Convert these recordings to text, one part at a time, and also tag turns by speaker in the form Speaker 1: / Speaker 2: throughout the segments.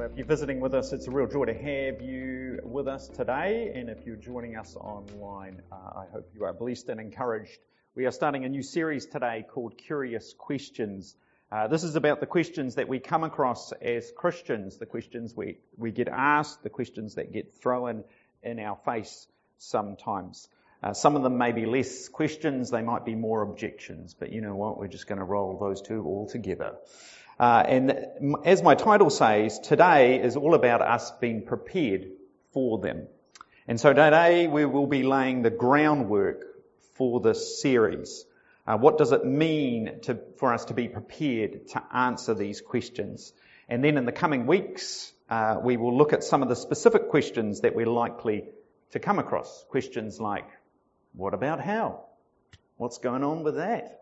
Speaker 1: Well, if you're visiting with us, it's a real joy to have you with us today. And if you're joining us online, uh, I hope you are blessed and encouraged. We are starting a new series today called Curious Questions. Uh, this is about the questions that we come across as Christians, the questions we, we get asked, the questions that get thrown in our face sometimes. Uh, some of them may be less questions, they might be more objections, but you know what? We're just going to roll those two all together. Uh, and as my title says, today is all about us being prepared for them. And so today we will be laying the groundwork for this series. Uh, what does it mean to, for us to be prepared to answer these questions? And then in the coming weeks, uh, we will look at some of the specific questions that we're likely to come across. Questions like, what about how? What's going on with that?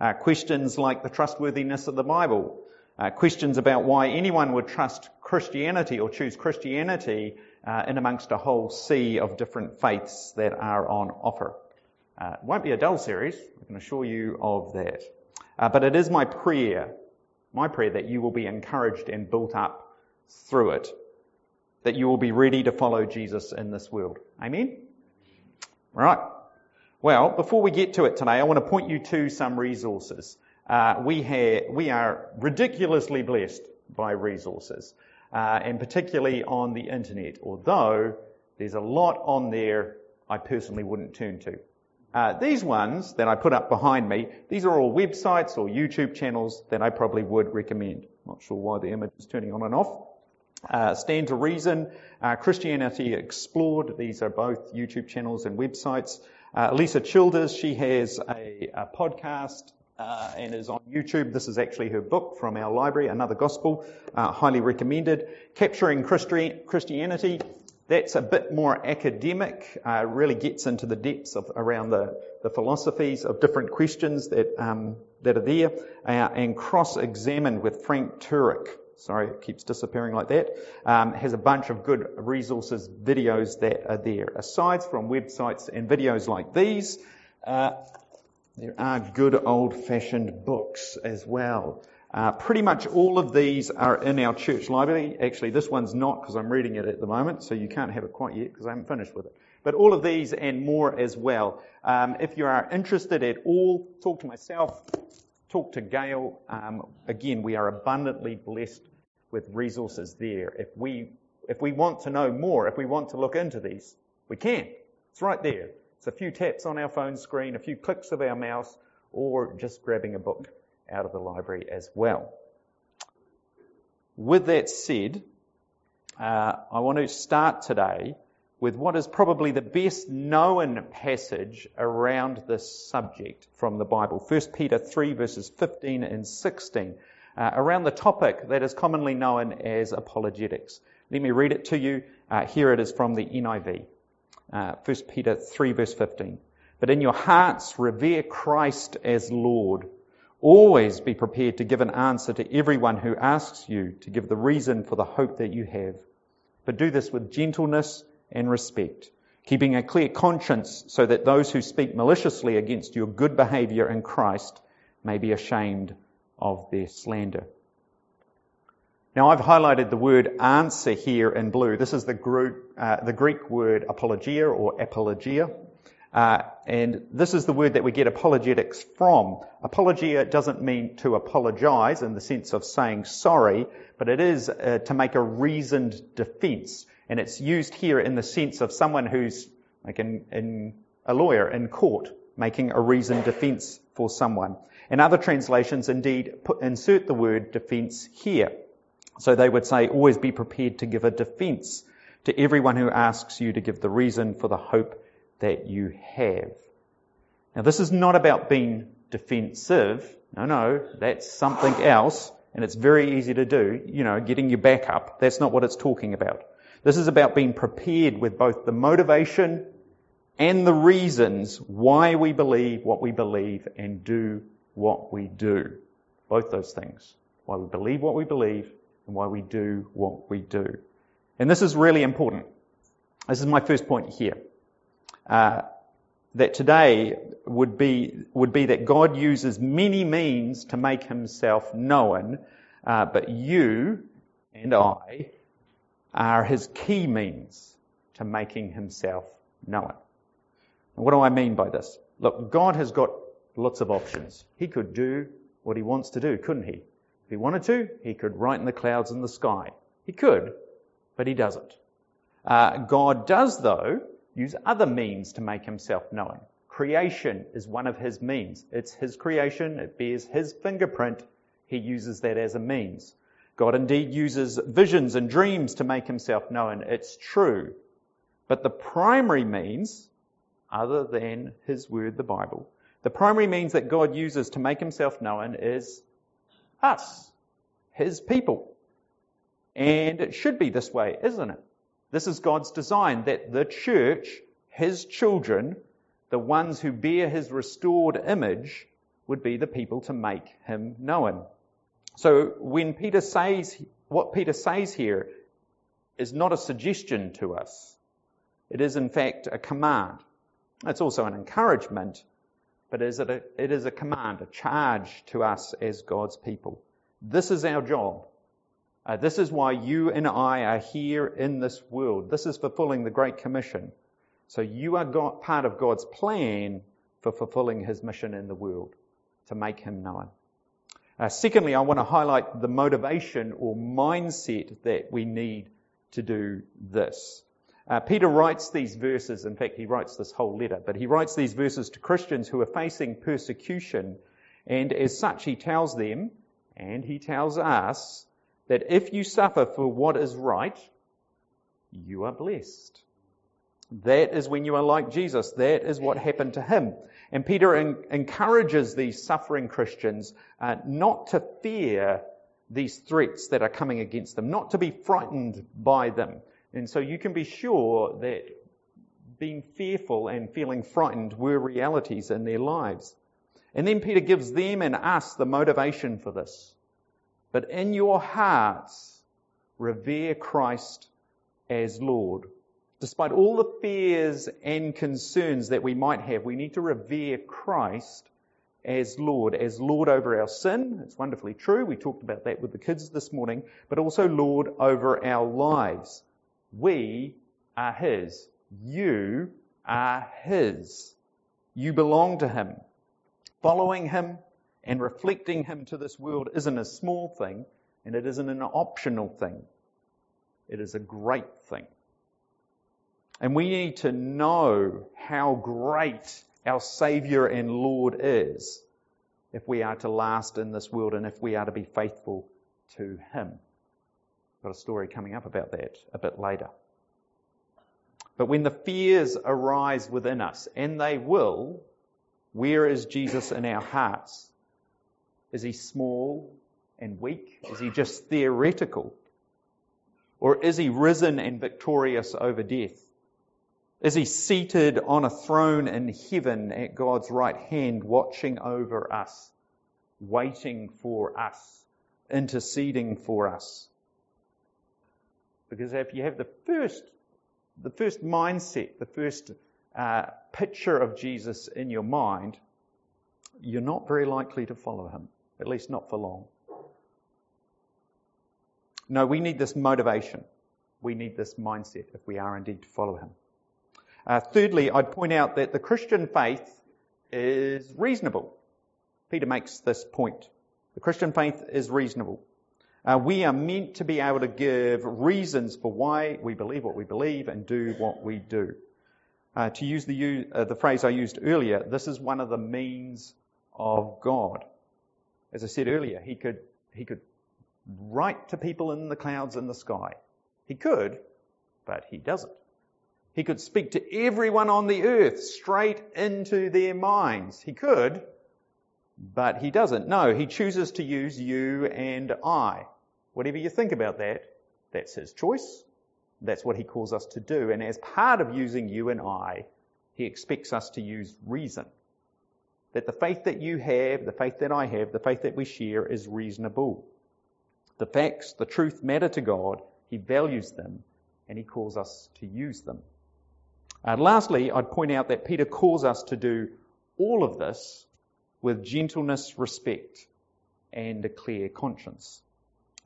Speaker 1: Uh, questions like the trustworthiness of the Bible. Uh, questions about why anyone would trust Christianity or choose Christianity uh, in amongst a whole sea of different faiths that are on offer. Uh, it won't be a dull series, I can assure you of that. Uh, but it is my prayer, my prayer that you will be encouraged and built up through it, that you will be ready to follow Jesus in this world. Amen? Right. Well, before we get to it today, I want to point you to some resources. Uh, we, have, we are ridiculously blessed by resources, uh, and particularly on the internet, although there's a lot on there I personally wouldn't turn to. Uh, these ones that I put up behind me, these are all websites or YouTube channels that I probably would recommend. Not sure why the image is turning on and off. Uh, Stand to Reason, uh, Christianity Explored, these are both YouTube channels and websites. Uh, Lisa Childers, she has a, a podcast uh, and is on YouTube. This is actually her book from our library, Another Gospel, uh, highly recommended. Capturing Christi- Christianity, that's a bit more academic, uh, really gets into the depths of around the, the philosophies of different questions that um, that are there, uh, and cross-examined with Frank Turek. Sorry, it keeps disappearing like that. Um, has a bunch of good resources, videos that are there. Aside from websites and videos like these, uh, there are good old-fashioned books as well. Uh, pretty much all of these are in our church library. Actually, this one's not because I'm reading it at the moment, so you can't have it quite yet because I haven't finished with it. But all of these and more as well. Um, if you are interested at all, talk to myself, talk to Gail. Um, again, we are abundantly blessed with resources there. If we if we want to know more, if we want to look into these, we can. It's right there. It's a few taps on our phone screen, a few clicks of our mouse, or just grabbing a book out of the library as well. With that said, uh, I want to start today with what is probably the best known passage around this subject from the Bible. 1 Peter 3 verses 15 and 16, uh, around the topic that is commonly known as apologetics. Let me read it to you. Uh, here it is from the NIV. Uh, 1 Peter 3 verse 15. But in your hearts revere Christ as Lord. Always be prepared to give an answer to everyone who asks you to give the reason for the hope that you have. But do this with gentleness and respect, keeping a clear conscience so that those who speak maliciously against your good behavior in Christ may be ashamed of their slander. Now I've highlighted the word answer here in blue. This is the, group, uh, the Greek word apologia or apologia. Uh, and this is the word that we get apologetics from. Apologia doesn't mean to apologize in the sense of saying sorry, but it is uh, to make a reasoned defense. And it's used here in the sense of someone who's like in, in a lawyer in court making a reasoned defense for someone. And other translations indeed put, insert the word defense here. So they would say, always be prepared to give a defense to everyone who asks you to give the reason for the hope that you have. Now this is not about being defensive. No, no, that's something else. And it's very easy to do, you know, getting your back up. That's not what it's talking about. This is about being prepared with both the motivation and the reasons why we believe what we believe and do what we do. Both those things. Why we believe what we believe and why we do what we do. And this is really important. This is my first point here. Uh, that today would be would be that God uses many means to make Himself known, uh, but you and I are his key means to making himself known. And what do I mean by this? Look, God has got lots of options. He could do what he wants to do, couldn't he? If he wanted to, he could write in the clouds in the sky. He could, but he doesn't. Uh, God does, though, use other means to make himself known. Creation is one of his means. It's his creation, it bears his fingerprint. He uses that as a means. God indeed uses visions and dreams to make himself known. It's true. But the primary means, other than his word, the Bible, the primary means that God uses to make himself known is us, his people. And it should be this way, isn't it? This is God's design that the church, his children, the ones who bear his restored image, would be the people to make him known. So when Peter says, what Peter says here is not a suggestion to us. It is in fact a command. It's also an encouragement, but it is a, it is a command, a charge to us as God's people. This is our job. Uh, this is why you and I are here in this world. This is fulfilling the Great Commission. So you are God, part of God's plan for fulfilling His mission in the world, to make Him known. Uh, secondly, I want to highlight the motivation or mindset that we need to do this. Uh, Peter writes these verses, in fact, he writes this whole letter, but he writes these verses to Christians who are facing persecution, and as such, he tells them, and he tells us, that if you suffer for what is right, you are blessed. That is when you are like Jesus. That is what happened to him. And Peter encourages these suffering Christians uh, not to fear these threats that are coming against them, not to be frightened by them. And so you can be sure that being fearful and feeling frightened were realities in their lives. And then Peter gives them and us the motivation for this. But in your hearts, revere Christ as Lord. Despite all the fears and concerns that we might have, we need to revere Christ as Lord, as Lord over our sin. It's wonderfully true. We talked about that with the kids this morning, but also Lord over our lives. We are His. You are His. You belong to Him. Following Him and reflecting Him to this world isn't a small thing, and it isn't an optional thing. It is a great thing. And we need to know how great our Savior and Lord is if we are to last in this world and if we are to be faithful to Him. Got a story coming up about that a bit later. But when the fears arise within us, and they will, where is Jesus in our hearts? Is he small and weak? Is he just theoretical? Or is he risen and victorious over death? Is he seated on a throne in heaven at God's right hand, watching over us, waiting for us, interceding for us? Because if you have the first, the first mindset, the first uh, picture of Jesus in your mind, you're not very likely to follow him, at least not for long. No, we need this motivation. We need this mindset if we are indeed to follow him. Uh, thirdly, I'd point out that the Christian faith is reasonable. Peter makes this point. The Christian faith is reasonable. Uh, we are meant to be able to give reasons for why we believe what we believe and do what we do. Uh, to use the, uh, the phrase I used earlier, this is one of the means of God. As I said earlier, he could, he could write to people in the clouds in the sky. He could, but he doesn't. He could speak to everyone on the earth straight into their minds. He could, but he doesn't. No, he chooses to use you and I. Whatever you think about that, that's his choice. That's what he calls us to do. And as part of using you and I, he expects us to use reason. That the faith that you have, the faith that I have, the faith that we share is reasonable. The facts, the truth matter to God. He values them and he calls us to use them. Uh, lastly, I'd point out that Peter calls us to do all of this with gentleness, respect, and a clear conscience.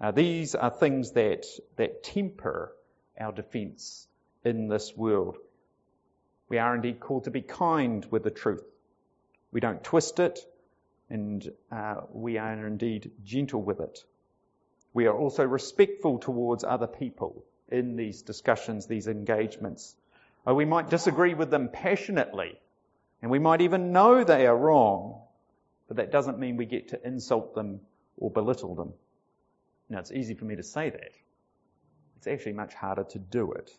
Speaker 1: Uh, these are things that, that temper our defense in this world. We are indeed called to be kind with the truth. We don't twist it, and uh, we are indeed gentle with it. We are also respectful towards other people in these discussions, these engagements. Or we might disagree with them passionately, and we might even know they are wrong, but that doesn't mean we get to insult them or belittle them. Now, it's easy for me to say that. It's actually much harder to do it.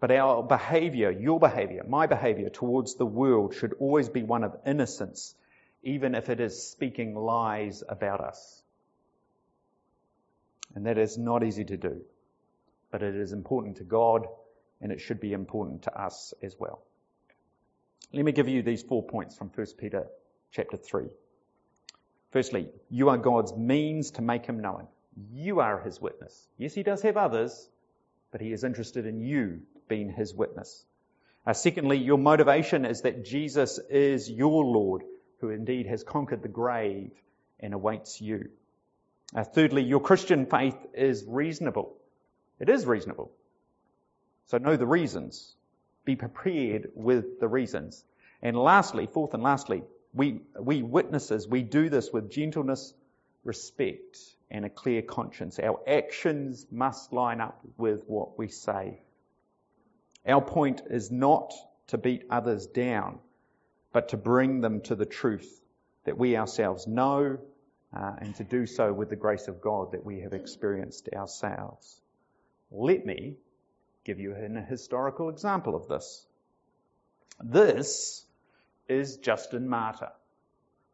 Speaker 1: But our behavior, your behavior, my behavior towards the world should always be one of innocence, even if it is speaking lies about us. And that is not easy to do. But it is important to God, and it should be important to us as well. Let me give you these four points from 1 Peter chapter 3. Firstly, you are God's means to make him known. You are his witness. Yes, he does have others, but he is interested in you being his witness. Uh, secondly, your motivation is that Jesus is your Lord, who indeed has conquered the grave and awaits you. Uh, thirdly, your Christian faith is reasonable. It is reasonable. So know the reasons. Be prepared with the reasons. And lastly, fourth and lastly, we, we witnesses, we do this with gentleness, respect, and a clear conscience. Our actions must line up with what we say. Our point is not to beat others down, but to bring them to the truth that we ourselves know uh, and to do so with the grace of God that we have experienced ourselves. Let me give you an historical example of this. This is Justin Martyr.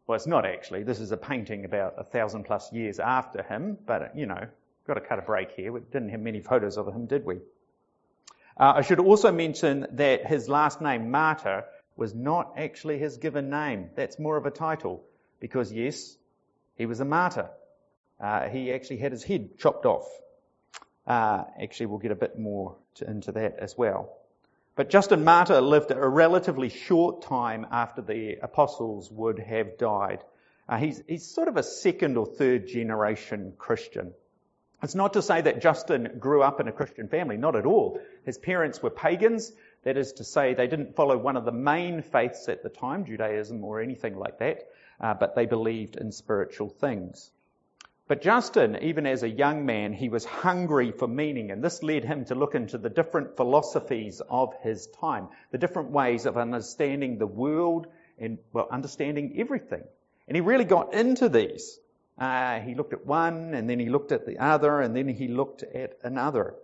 Speaker 1: Well, it's not actually. This is a painting about a thousand plus years after him, but you know, got to cut a break here. We didn't have many photos of him, did we? Uh, I should also mention that his last name, Martyr, was not actually his given name. That's more of a title, because yes, he was a martyr. Uh, he actually had his head chopped off. Uh, actually, we'll get a bit more to, into that as well. But Justin Martyr lived a relatively short time after the apostles would have died. Uh, he's, he's sort of a second or third generation Christian. It's not to say that Justin grew up in a Christian family, not at all. His parents were pagans. That is to say, they didn't follow one of the main faiths at the time, Judaism or anything like that, uh, but they believed in spiritual things. But Justin, even as a young man, he was hungry for meaning, and this led him to look into the different philosophies of his time, the different ways of understanding the world and, well, understanding everything. And he really got into these. Uh, he looked at one, and then he looked at the other, and then he looked at another.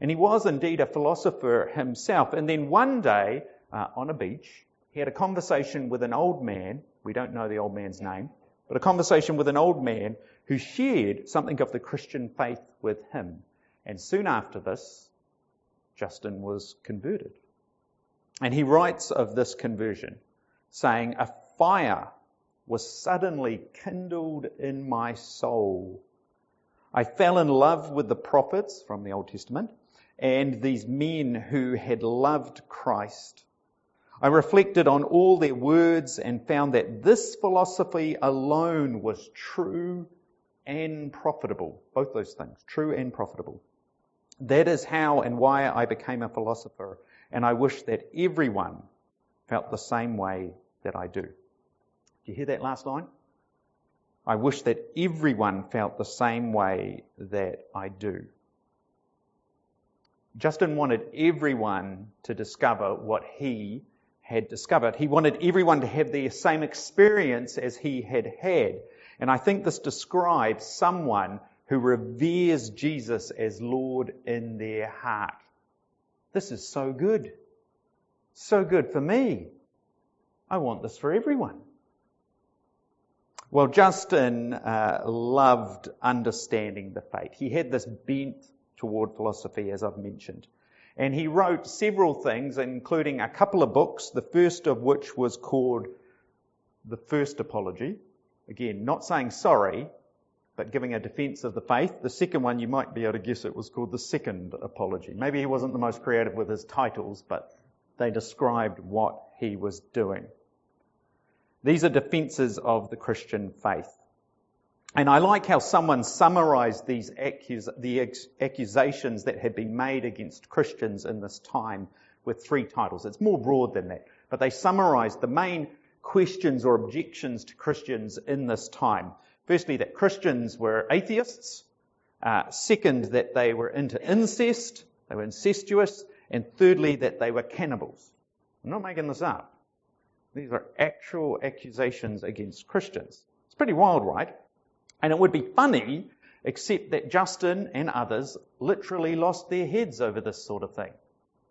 Speaker 1: And he was indeed a philosopher himself. And then one day, uh, on a beach, he had a conversation with an old man. We don't know the old man's name, but a conversation with an old man who shared something of the Christian faith with him. And soon after this, Justin was converted. And he writes of this conversion, saying, A fire was suddenly kindled in my soul. I fell in love with the prophets from the Old Testament and these men who had loved Christ. I reflected on all their words and found that this philosophy alone was true and profitable. Both those things, true and profitable. That is how and why I became a philosopher, and I wish that everyone felt the same way that I do. Do you hear that last line? I wish that everyone felt the same way that I do. Justin wanted everyone to discover what he had discovered. He wanted everyone to have the same experience as he had had. And I think this describes someone who reveres Jesus as Lord in their heart. This is so good. So good for me. I want this for everyone. Well, Justin uh, loved understanding the faith. He had this bent toward philosophy, as I've mentioned. And he wrote several things, including a couple of books, the first of which was called The First Apology, Again, not saying sorry, but giving a defense of the faith. The second one, you might be able to guess it was called the second apology. Maybe he wasn't the most creative with his titles, but they described what he was doing. These are defenses of the Christian faith. And I like how someone summarized these accus- the ex- accusations that had been made against Christians in this time with three titles. It's more broad than that, but they summarized the main questions or objections to Christians in this time. Firstly, that Christians were atheists. Uh, second, that they were into incest, they were incestuous. And thirdly, that they were cannibals. I'm not making this up. These are actual accusations against Christians. It's pretty wild, right? And it would be funny, except that Justin and others literally lost their heads over this sort of thing.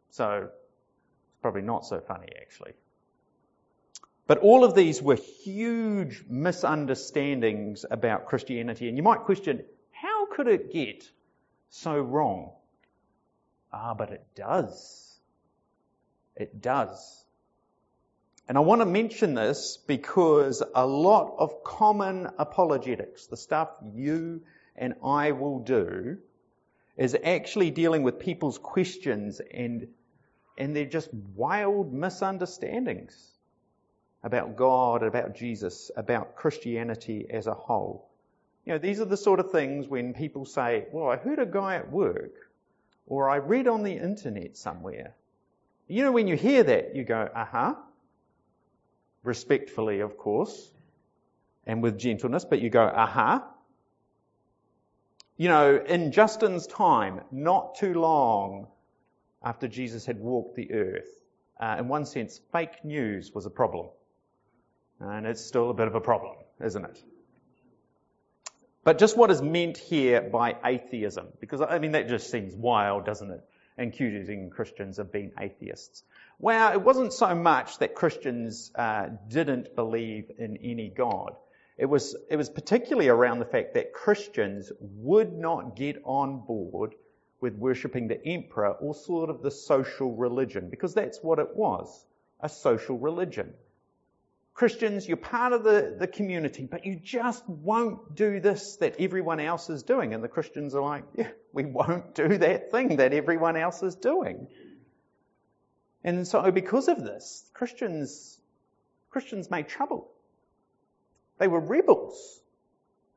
Speaker 1: So it's probably not so funny, actually. But all of these were huge misunderstandings about Christianity. And you might question, how could it get so wrong? Ah, but it does. It does. And I want to mention this because a lot of common apologetics, the stuff you and I will do, is actually dealing with people's questions and, and they're just wild misunderstandings about God, about Jesus, about Christianity as a whole. You know, these are the sort of things when people say, well, I heard a guy at work, or I read on the internet somewhere. You know, when you hear that, you go, uh huh respectfully, of course, and with gentleness, but you go, aha. You know, in Justin's time, not too long after Jesus had walked the earth, uh, in one sense, fake news was a problem. And it's still a bit of a problem, isn't it? But just what is meant here by atheism, because I mean, that just seems wild, doesn't it? Accusing Christians of being atheists. Well, it wasn't so much that Christians uh, didn't believe in any God. It was, it was particularly around the fact that Christians would not get on board with worshipping the emperor or sort of the social religion, because that's what it was a social religion. Christians, you're part of the, the community, but you just won't do this that everyone else is doing. And the Christians are like, yeah, we won't do that thing that everyone else is doing. And so because of this, Christians, Christians made trouble. They were rebels.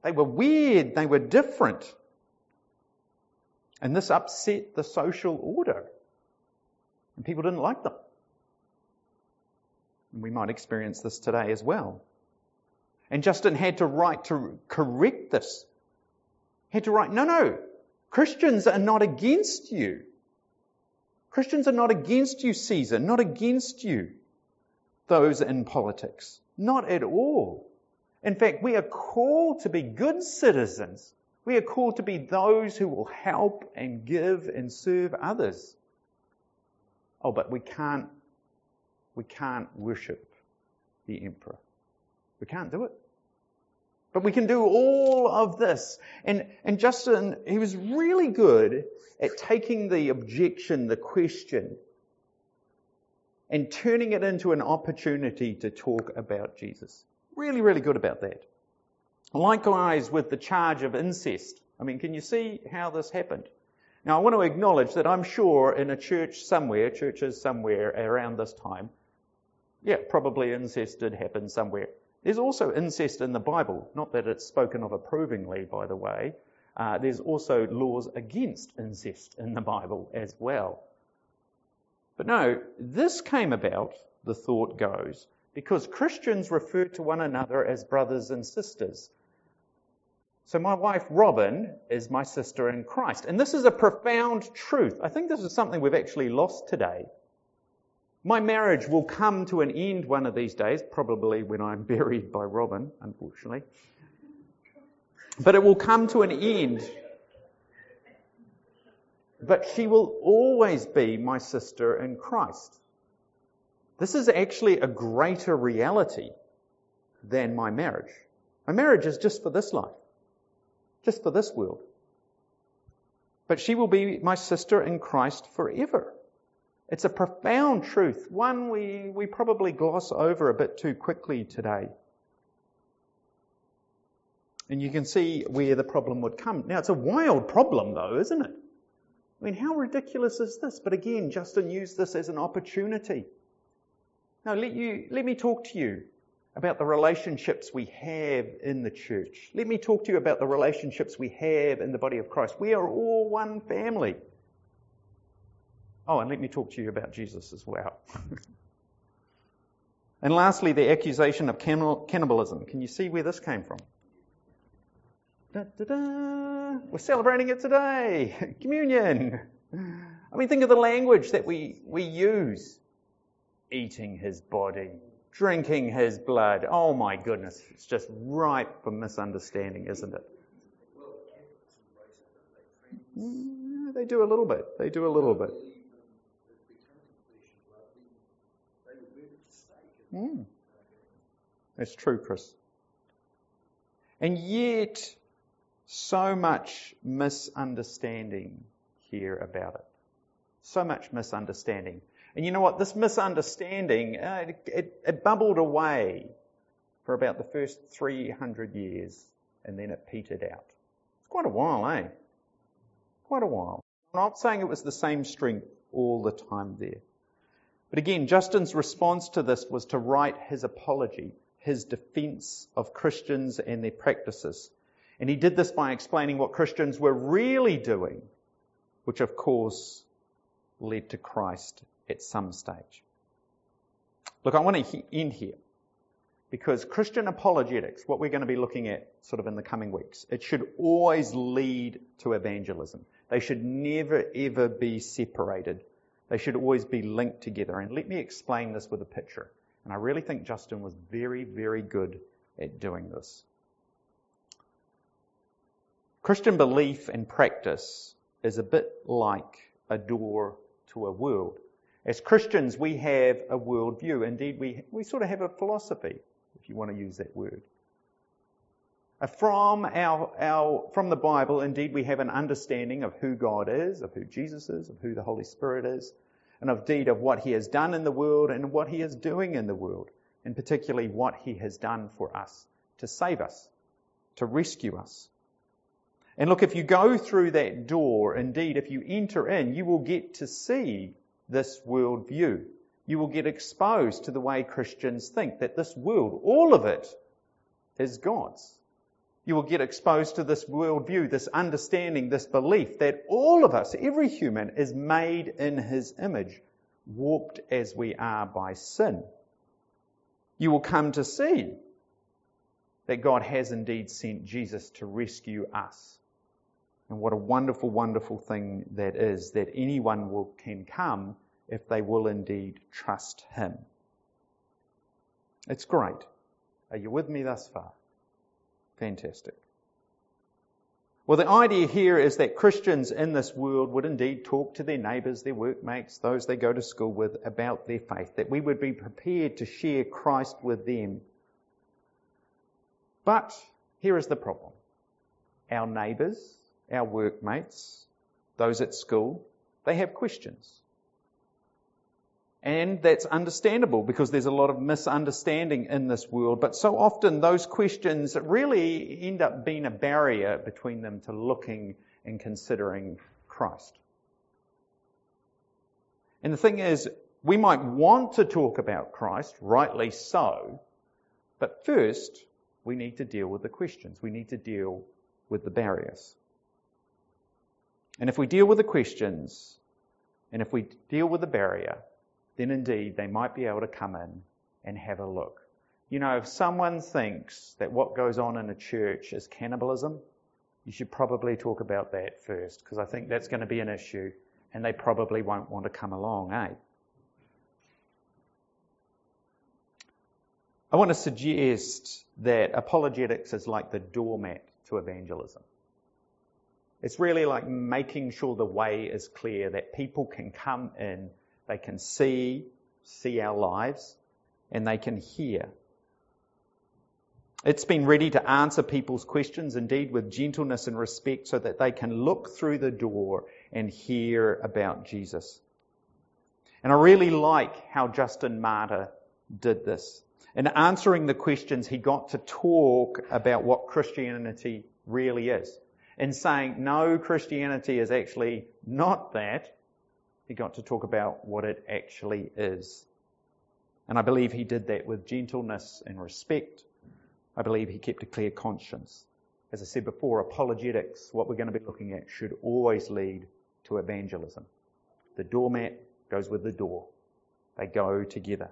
Speaker 1: They were weird. They were different. And this upset the social order. And people didn't like them. We might experience this today as well. And Justin had to write to correct this. He had to write, no, no, Christians are not against you. Christians are not against you, Caesar, not against you, those in politics. Not at all. In fact, we are called to be good citizens. We are called to be those who will help and give and serve others. Oh, but we can't, we can't worship the emperor. We can't do it. But we can do all of this. And, and Justin, he was really good at taking the objection, the question, and turning it into an opportunity to talk about Jesus. Really, really good about that. Likewise with the charge of incest. I mean, can you see how this happened? Now, I want to acknowledge that I'm sure in a church somewhere, churches somewhere around this time, yeah, probably incest did happen somewhere. There's also incest in the Bible, not that it's spoken of approvingly, by the way. Uh, there's also laws against incest in the Bible as well. But no, this came about, the thought goes, because Christians refer to one another as brothers and sisters. So my wife Robin is my sister in Christ. And this is a profound truth. I think this is something we've actually lost today. My marriage will come to an end one of these days, probably when I'm buried by Robin, unfortunately. But it will come to an end. But she will always be my sister in Christ. This is actually a greater reality than my marriage. My marriage is just for this life, just for this world. But she will be my sister in Christ forever. It's a profound truth, one we, we probably gloss over a bit too quickly today. And you can see where the problem would come. Now, it's a wild problem, though, isn't it? I mean, how ridiculous is this? But again, Justin used this as an opportunity. Now, let, you, let me talk to you. about the relationships we have in the church. Let me talk to you about the relationships we have in the body of Christ. We are all one family. Oh, and let me talk to you about Jesus as well. and lastly, the accusation of cannibalism. Can you see where this came from? Da, da, da. We're celebrating it today. Communion. I mean, think of the language that we, we use. Eating his body, drinking his blood. Oh my goodness, it's just ripe for misunderstanding, isn't it? Mm, they do a little bit. They do a little bit. Mm. That's true, Chris. And yet, so much misunderstanding here about it. So much misunderstanding. And you know what? This misunderstanding, uh, it, it, it bubbled away for about the first 300 years and then it petered out. It's quite a while, eh? Quite a while. I'm not saying it was the same strength all the time there. But again, Justin's response to this was to write his apology, his defense of Christians and their practices. And he did this by explaining what Christians were really doing, which of course led to Christ at some stage. Look, I want to end here because Christian apologetics, what we're going to be looking at sort of in the coming weeks, it should always lead to evangelism. They should never ever be separated. They should always be linked together. And let me explain this with a picture. And I really think Justin was very, very good at doing this. Christian belief and practice is a bit like a door to a world. As Christians, we have a worldview. Indeed, we, we sort of have a philosophy, if you want to use that word. Uh, from our, our, from the Bible, indeed, we have an understanding of who God is, of who Jesus is, of who the Holy Spirit is, and indeed of what He has done in the world and what He is doing in the world, and particularly what He has done for us to save us, to rescue us. And look, if you go through that door, indeed, if you enter in, you will get to see this worldview. You will get exposed to the way Christians think, that this world, all of it, is God's. You will get exposed to this worldview, this understanding, this belief that all of us, every human, is made in His image, warped as we are by sin. You will come to see that God has indeed sent Jesus to rescue us and what a wonderful, wonderful thing that is that anyone will, can come if they will indeed trust Him. It's great. Are you with me thus far? Fantastic. Well, the idea here is that Christians in this world would indeed talk to their neighbours, their workmates, those they go to school with about their faith, that we would be prepared to share Christ with them. But here is the problem. Our neighbours, our workmates, those at school, they have questions. And that's understandable because there's a lot of misunderstanding in this world. But so often those questions really end up being a barrier between them to looking and considering Christ. And the thing is, we might want to talk about Christ, rightly so, but first we need to deal with the questions. We need to deal with the barriers. And if we deal with the questions, and if we deal with the barrier, then indeed they might be able to come in and have a look. You know, if someone thinks that what goes on in a church is cannibalism, you should probably talk about that first, because I think that's going to be an issue, and they probably won't want to come along, eh? I want to suggest that apologetics is like the doormat to evangelism. It's really like making sure the way is clear that people can come in, they can see, see our lives, and they can hear. It's been ready to answer people's questions, indeed with gentleness and respect, so that they can look through the door and hear about Jesus. And I really like how Justin Martyr did this. In answering the questions, he got to talk about what Christianity really is and saying, no, Christianity is actually not that, he got to talk about what it actually is. And I believe he did that with gentleness and respect. I believe he kept a clear conscience. As I said before, apologetics, what we're going to be looking at, should always lead to evangelism. The doormat goes with the door. They go together.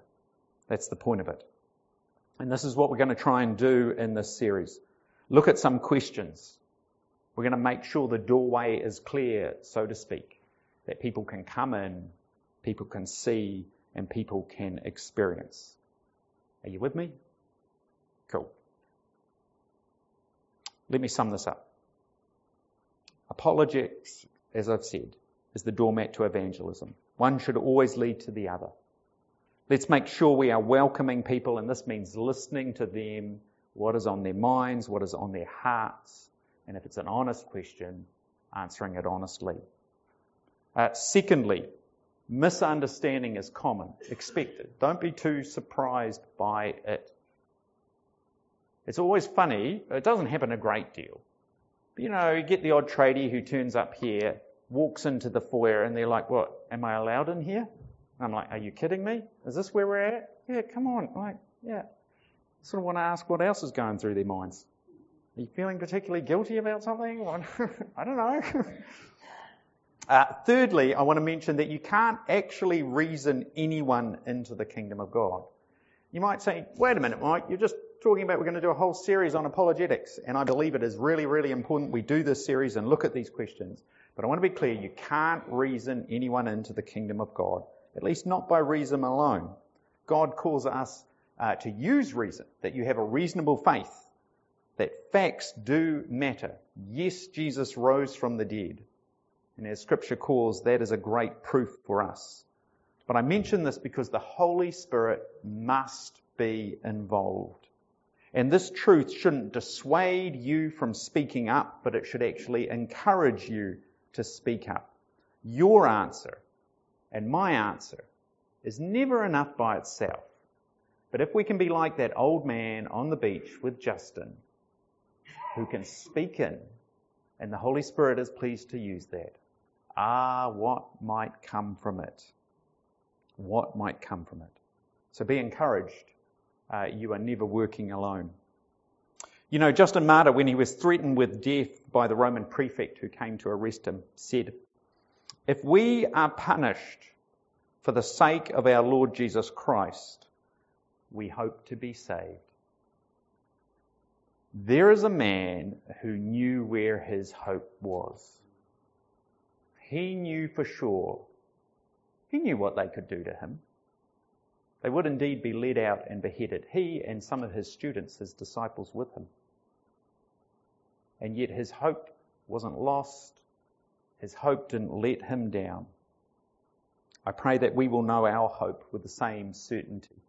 Speaker 1: That's the point of it. And this is what we're going to try and do in this series. Look at some questions. We're going to make sure the doorway is clear, so to speak, that people can come in, people can see, and people can experience. Are you with me? Cool. Let me sum this up. Apologetics, as I've said, is the doormat to evangelism. One should always lead to the other. Let's make sure we are welcoming people, and this means listening to them, what is on their minds, what is on their hearts, and if it's an honest question, answering it honestly. Uh, secondly, misunderstanding is common, expected. Don't be too surprised by it. It's always funny, it doesn't happen a great deal. But, you know, you get the odd tradie who turns up here, walks into the foyer, and they're like, What, am I allowed in here? I'm like, Are you kidding me? Is this where we're at? Yeah, come on. like, yeah. Sort of want to ask what else is going through their minds. Are you feeling particularly guilty about something? I don't know. Uh, thirdly, I want to mention that you can't actually reason anyone into the kingdom of God. You might say, wait a minute, Mike, you're just talking about we're going to do a whole series on apologetics, and I believe it is really, really important we do this series and look at these questions. But I want to be clear, you can't reason anyone into the kingdom of God, at least not by reason alone. God calls us uh, to use reason, that you have a reasonable faith, that facts do matter. Yes, Jesus rose from the dead. And as scripture calls, that is a great proof for us. But I mention this because the Holy Spirit must be involved. And this truth shouldn't dissuade you from speaking up, but it should actually encourage you to speak up. Your answer and my answer is never enough by itself. But if we can be like that old man on the beach with Justin, who can speak in, and the Holy Spirit is pleased to use that, ah, what might come from it? What might come from it? So be encouraged. Uh, you are never working alone. You know, Justin Martyr, when he was threatened with death by the Roman prefect who came to arrest him, said, If we are punished for the sake of our Lord Jesus Christ, we hope to be saved. There is a man who knew where his hope was. He knew for sure. He knew what they could do to him. They would indeed be led out and beheaded, he and some of his students, his disciples with him. And yet his hope wasn't lost. His hope didn't let him down. I pray that we will know our hope with the same certainty.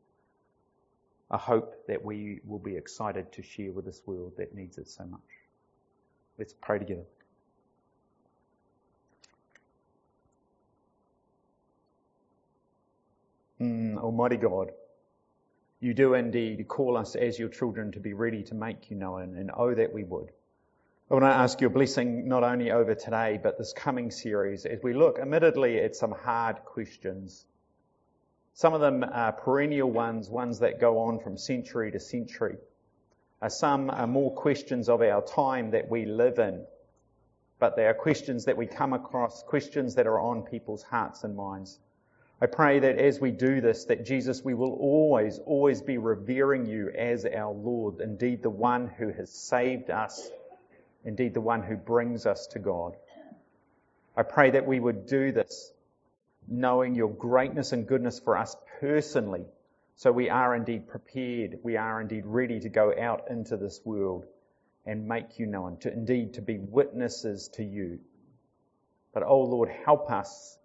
Speaker 1: A hope that we will be excited to share with this world that needs it so much. Let's pray together. Mm, Almighty God, you do indeed call us as your children to be ready to make you known, and oh, that we would. I want to ask your blessing not only over today, but this coming series as we look, admittedly, at some hard questions. Some of them are perennial ones, ones that go on from century to century. Uh, some are more questions of our time that we live in, but they are questions that we come across, questions that are on people's hearts and minds. I pray that as we do this, that Jesus, we will always, always be revering you as our Lord, indeed the one who has saved us, indeed the one who brings us to God. I pray that we would do this knowing your greatness and goodness for us personally, so we are indeed prepared, we are indeed ready to go out into this world and make you known, to indeed to be witnesses to you. But oh Lord, help us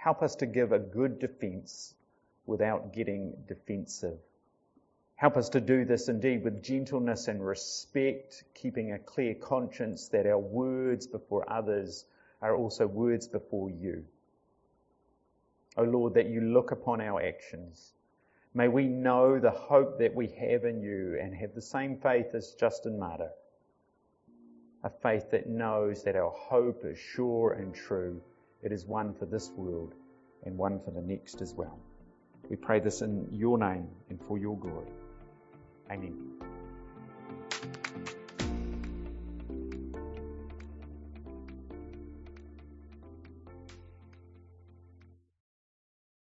Speaker 1: Help us to give a good defense without getting defensive. Help us to do this indeed with gentleness and respect, keeping a clear conscience that our words before others are also words before you. O Lord, that you look upon our actions. May we know the hope that we have in you and have the same faith as Justin Martyr. A faith that knows that our hope is sure and true it is one for this world and one for the next as well. We pray this in your name and for your glory. Amen.